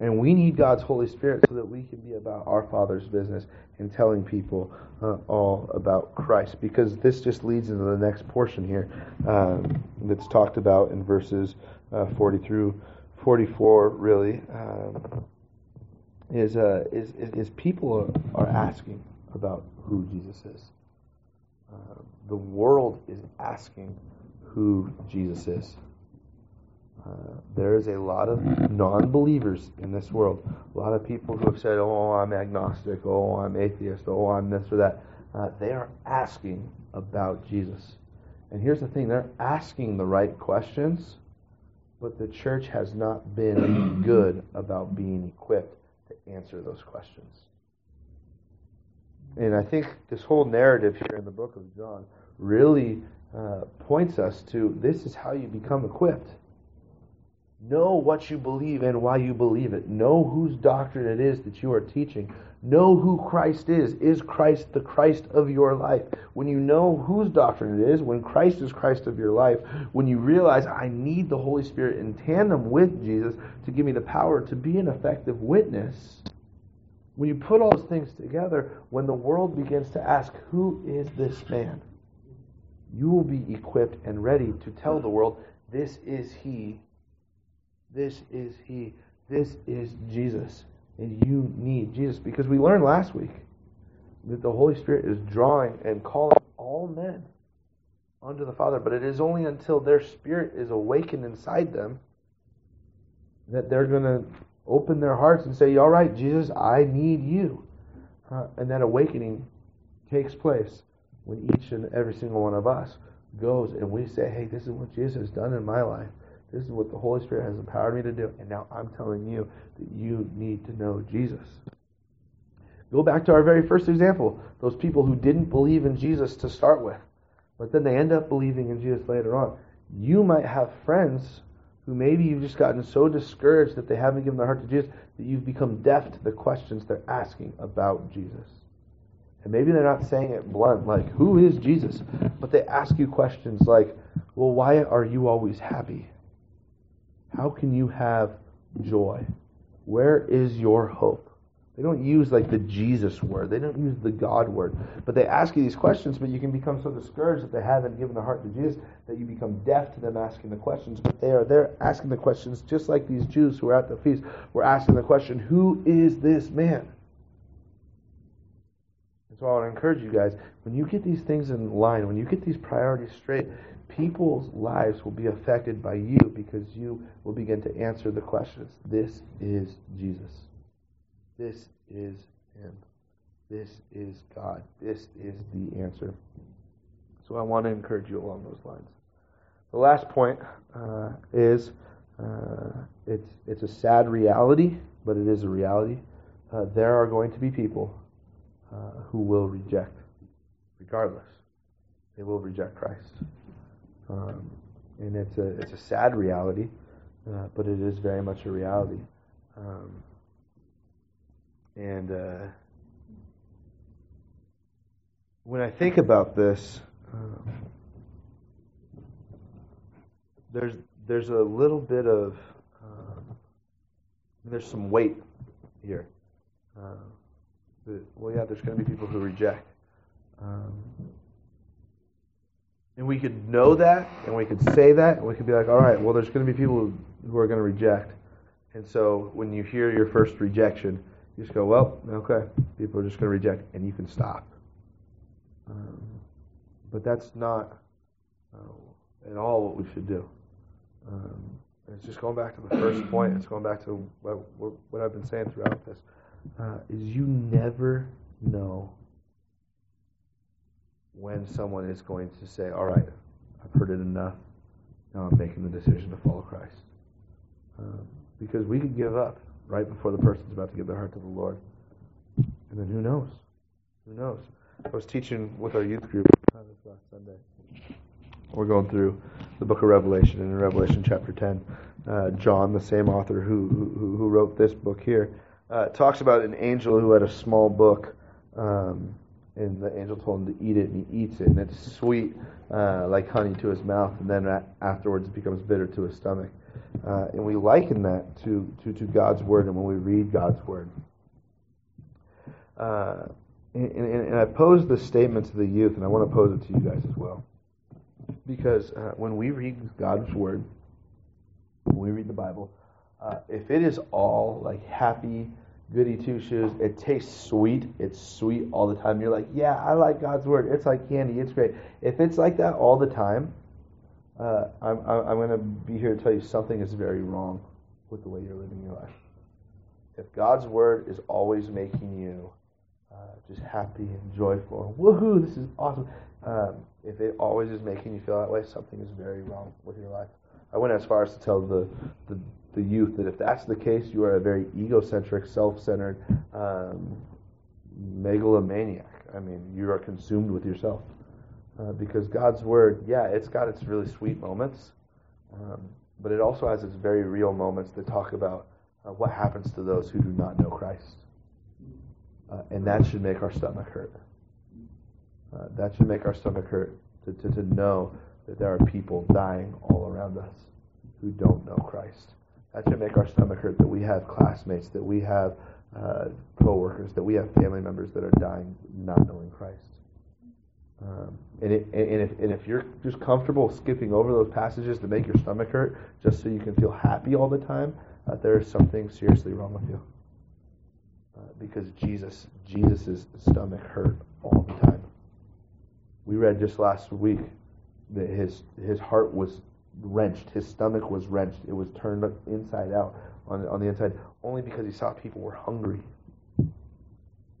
and we need God's Holy Spirit so that we can be about our Father's business and telling people uh, all about Christ. Because this just leads into the next portion here um, that's talked about in verses uh, 40 through 44, really, um, is, uh, is, is, people are asking about who Jesus is. Uh, the world is asking who Jesus is. Uh, there is a lot of non believers in this world. A lot of people who have said, oh, I'm agnostic, oh, I'm atheist, oh, I'm this or that. Uh, they are asking about Jesus. And here's the thing they're asking the right questions, but the church has not been good about being equipped to answer those questions. And I think this whole narrative here in the book of John really uh, points us to this is how you become equipped. Know what you believe and why you believe it. Know whose doctrine it is that you are teaching. Know who Christ is. Is Christ the Christ of your life? When you know whose doctrine it is, when Christ is Christ of your life, when you realize I need the Holy Spirit in tandem with Jesus to give me the power to be an effective witness, when you put all those things together, when the world begins to ask, Who is this man? you will be equipped and ready to tell the world, This is He this is He. This is Jesus. And you need Jesus. Because we learned last week that the Holy Spirit is drawing and calling all men unto the Father. But it is only until their spirit is awakened inside them that they're going to open their hearts and say, All right, Jesus, I need you. Uh, and that awakening takes place when each and every single one of us goes and we say, Hey, this is what Jesus has done in my life. This is what the Holy Spirit has empowered me to do. And now I'm telling you that you need to know Jesus. Go back to our very first example those people who didn't believe in Jesus to start with, but then they end up believing in Jesus later on. You might have friends who maybe you've just gotten so discouraged that they haven't given their heart to Jesus that you've become deaf to the questions they're asking about Jesus. And maybe they're not saying it blunt, like, who is Jesus? But they ask you questions like, well, why are you always happy? How can you have joy? Where is your hope? They don't use like the Jesus word. They don't use the God word. But they ask you these questions, but you can become so discouraged that they haven't given their heart to Jesus that you become deaf to them asking the questions. But they are there asking the questions just like these Jews who were at the feast were asking the question, Who is this man? So I to encourage you guys, when you get these things in line, when you get these priorities straight, people's lives will be affected by you because you will begin to answer the questions. This is Jesus. This is Him. This is God. This is the answer. So I want to encourage you along those lines. The last point uh, is uh, it's, it's a sad reality, but it is a reality. Uh, there are going to be people uh, who will reject, regardless. They will reject Christ. Um, and it's a it's a sad reality, uh, but it is very much a reality. Um, and uh, when I think about this, um, there's there's a little bit of um, there's some weight here. Uh, well, yeah, there's going to be people who reject. Um, and we could know that, and we could say that, and we could be like, all right, well, there's going to be people who are going to reject. And so when you hear your first rejection, you just go, well, okay, people are just going to reject, and you can stop. Um, but that's not uh, at all what we should do. Um, it's just going back to the first point. It's going back to what, what I've been saying throughout this. Uh, is you never know when someone is going to say, All right, I've heard it enough. Now I'm making the decision to follow Christ. Um, because we could give up right before the person's about to give their heart to the Lord. And then who knows? Who knows? I was teaching with our youth group uh, this last Sunday. We're going through the book of Revelation, and in Revelation chapter 10, uh, John, the same author who, who, who wrote this book here, uh, talks about an angel who had a small book, um, and the angel told him to eat it, and he eats it, and it's sweet uh, like honey to his mouth, and then afterwards it becomes bitter to his stomach. Uh, and we liken that to, to, to God's word and when we read God's word. Uh, and, and, and, I pose this statement to the youth, and I want to pose it to you guys as well. Because uh, when we read God's word, when we read the Bible, uh, if it is all like happy, goody two shoes, it tastes sweet, it's sweet all the time. You're like, yeah, I like God's word. It's like candy, it's great. If it's like that all the time, uh, I'm, I'm going to be here to tell you something is very wrong with the way you're living your life. If God's word is always making you uh, just happy and joyful, woohoo, this is awesome. Um, if it always is making you feel that way, something is very wrong with your life. I went as far as to tell the, the, the youth that if that's the case, you are a very egocentric, self-centered um, megalomaniac. I mean, you are consumed with yourself. Uh, because God's Word, yeah, it's got its really sweet moments, um, but it also has its very real moments that talk about uh, what happens to those who do not know Christ. Uh, and that should make our stomach hurt. Uh, that should make our stomach hurt to, to, to know that there are people dying all around us who don't know Christ. That should make our stomach hurt that we have classmates, that we have uh, co-workers, that we have family members that are dying not knowing Christ. Um, and, it, and, if, and if you're just comfortable skipping over those passages to make your stomach hurt just so you can feel happy all the time, uh, there is something seriously wrong with you. Uh, because Jesus, Jesus' stomach hurt all the time. We read just last week that his, his heart was wrenched, his stomach was wrenched, it was turned inside out on, on the inside, only because he saw people were hungry.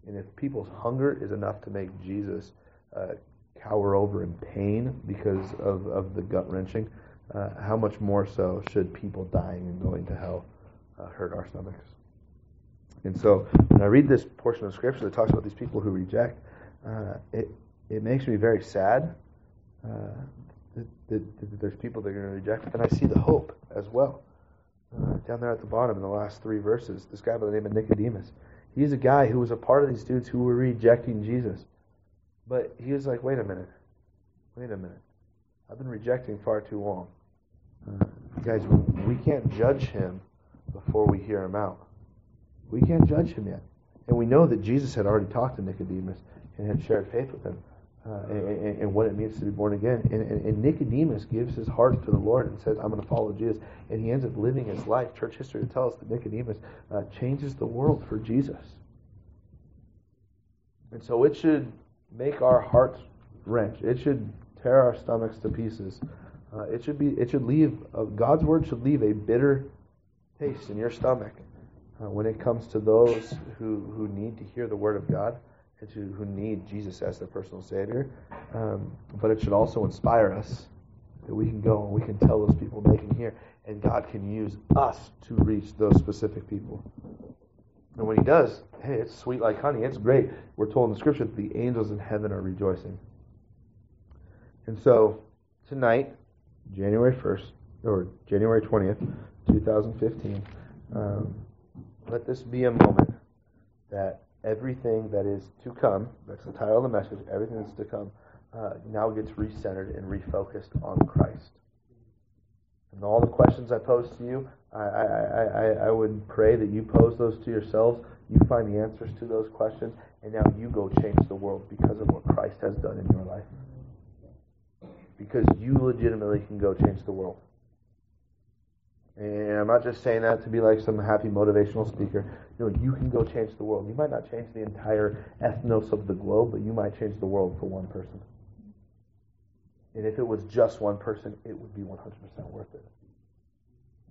And if people's hunger is enough to make Jesus uh, cower over in pain because of, of the gut wrenching, uh, how much more so should people dying and going to hell uh, hurt our stomachs? And so when I read this portion of scripture that talks about these people who reject, uh, it, it makes me very sad uh, that, that, that, there's people that are going to reject, and I see the hope as well. Uh, down there at the bottom in the last three verses, this guy by the name of Nicodemus, he's a guy who was a part of these dudes who were rejecting Jesus. But he was like, wait a minute. Wait a minute. I've been rejecting far too long. Uh, guys, we can't judge him before we hear him out. We can't judge him yet. And we know that Jesus had already talked to Nicodemus and had shared faith with him uh, and, and, what it means to be born again. And, and, and, Nicodemus gives his heart to the Lord and says, I'm going to follow Jesus. And he ends up living his life. Church history tells us that Nicodemus uh, changes the world for Jesus. And so it should make our hearts wrench. It should tear our stomachs to pieces. Uh, it should be. It should leave. Uh, God's word should leave a bitter taste in your stomach uh, when it comes to those who who need to hear the word of God to, who need Jesus as their personal Savior. Um, but it should also inspire us that we can go and we can tell those people they can hear, and God can use us to reach those specific people. And when he does, hey, it's sweet like honey. It's great. We're told in the scripture that the angels in heaven are rejoicing. And so, tonight, January 1st, or January 20th, 2015, um, let this be a moment that everything that is to come, that's the title of the message, everything that's to come, uh, now gets recentered and refocused on Christ. And all the questions I pose to you, I, I, I, I would pray that you pose those to yourselves. You find the answers to those questions, and now you go change the world because of what Christ has done in your life. Because you legitimately can go change the world. And I'm not just saying that to be like some happy motivational speaker. You know, you can go change the world. You might not change the entire ethnos of the globe, but you might change the world for one person. And if it was just one person, it would be 100% worth it.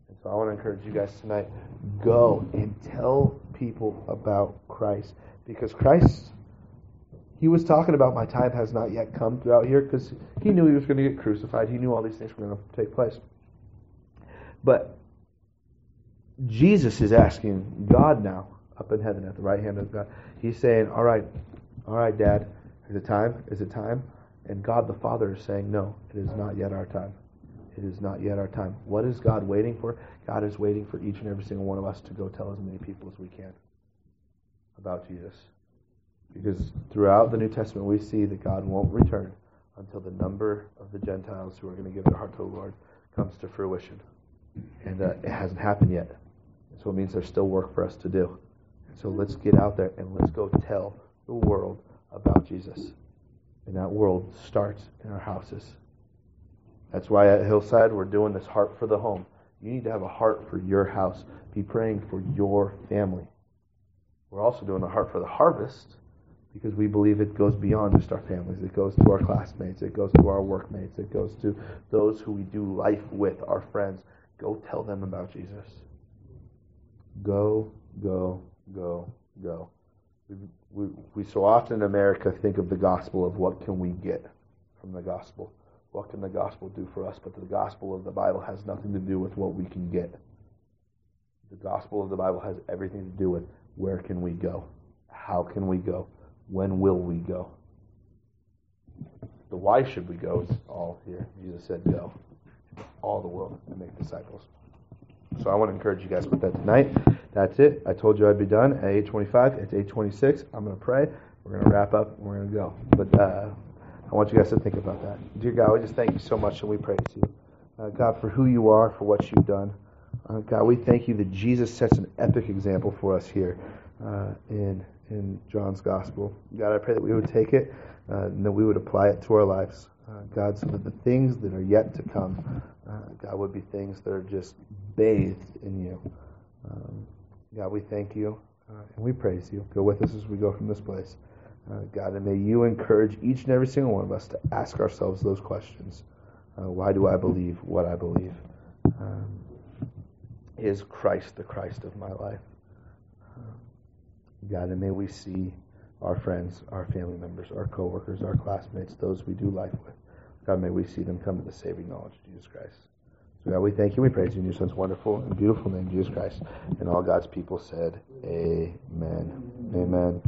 And so I want to encourage you guys tonight go and tell people about Christ. Because Christ, he was talking about my time has not yet come throughout here because he knew he was going to get crucified. He knew all these things were going to take place. But Jesus is asking God now up in heaven at the right hand of God. He's saying, All right, all right, Dad, Is it time? Is it time? And God the Father is saying, No, it is not yet our time. It is not yet our time. What is God waiting for? God is waiting for each and every single one of us to go tell as many people as we can about Jesus. Because throughout the New Testament, we see that God won't return until the number of the Gentiles who are going to give their heart to the Lord comes to fruition. And uh, it hasn't happened yet. So it means there's still work for us to do. So let's get out there and let's go tell the world about Jesus. And that world starts in our houses. That's why at Hillside we're doing this heart for the home. You need to have a heart for your house. Be praying for your family. We're also doing the heart for the harvest because we believe it goes beyond just our families. It goes to our classmates. It goes to our workmates. It goes to those who we do life with, our friends. Go tell them about Jesus. Go, go, go, go. We, we, we so often in America think of the gospel of what can we get from the gospel. What can the gospel do for us? But the gospel of the Bible has nothing to do with what we can get. The gospel of the Bible has everything to do with where can we go? How can we go? When will we go? The why should we go is all here. Jesus said, go. All the world and make disciples. So I want to encourage you guys with that tonight. That's it. I told you I'd be done at 8:25. It's 8:26. I'm going to pray. We're going to wrap up. We're going to go. But uh, I want you guys to think about that. Dear God, we just thank you so much and we praise you. Uh, God, for who you are, for what you've done. Uh, God, we thank you that Jesus sets an epic example for us here uh, in in John's gospel. God, I pray that we would take it uh, and that we would apply it to our lives. Uh, God, so that the things that are yet to come, uh, God, would be things that are just bathed in you. Um, God, we thank you uh, and we praise you. Go with us as we go from this place. Uh, God, and may you encourage each and every single one of us to ask ourselves those questions. Why do I believe what I believe? Um, is Christ the Christ of my life? God, and may we see our friends, our family members, our coworkers, our classmates, those we do life with. God, may we see them come to the saving knowledge of Jesus Christ. So God, we thank you. We praise you in your son's wonderful and beautiful name, Jesus Christ. And all God's people said, Amen. Amen.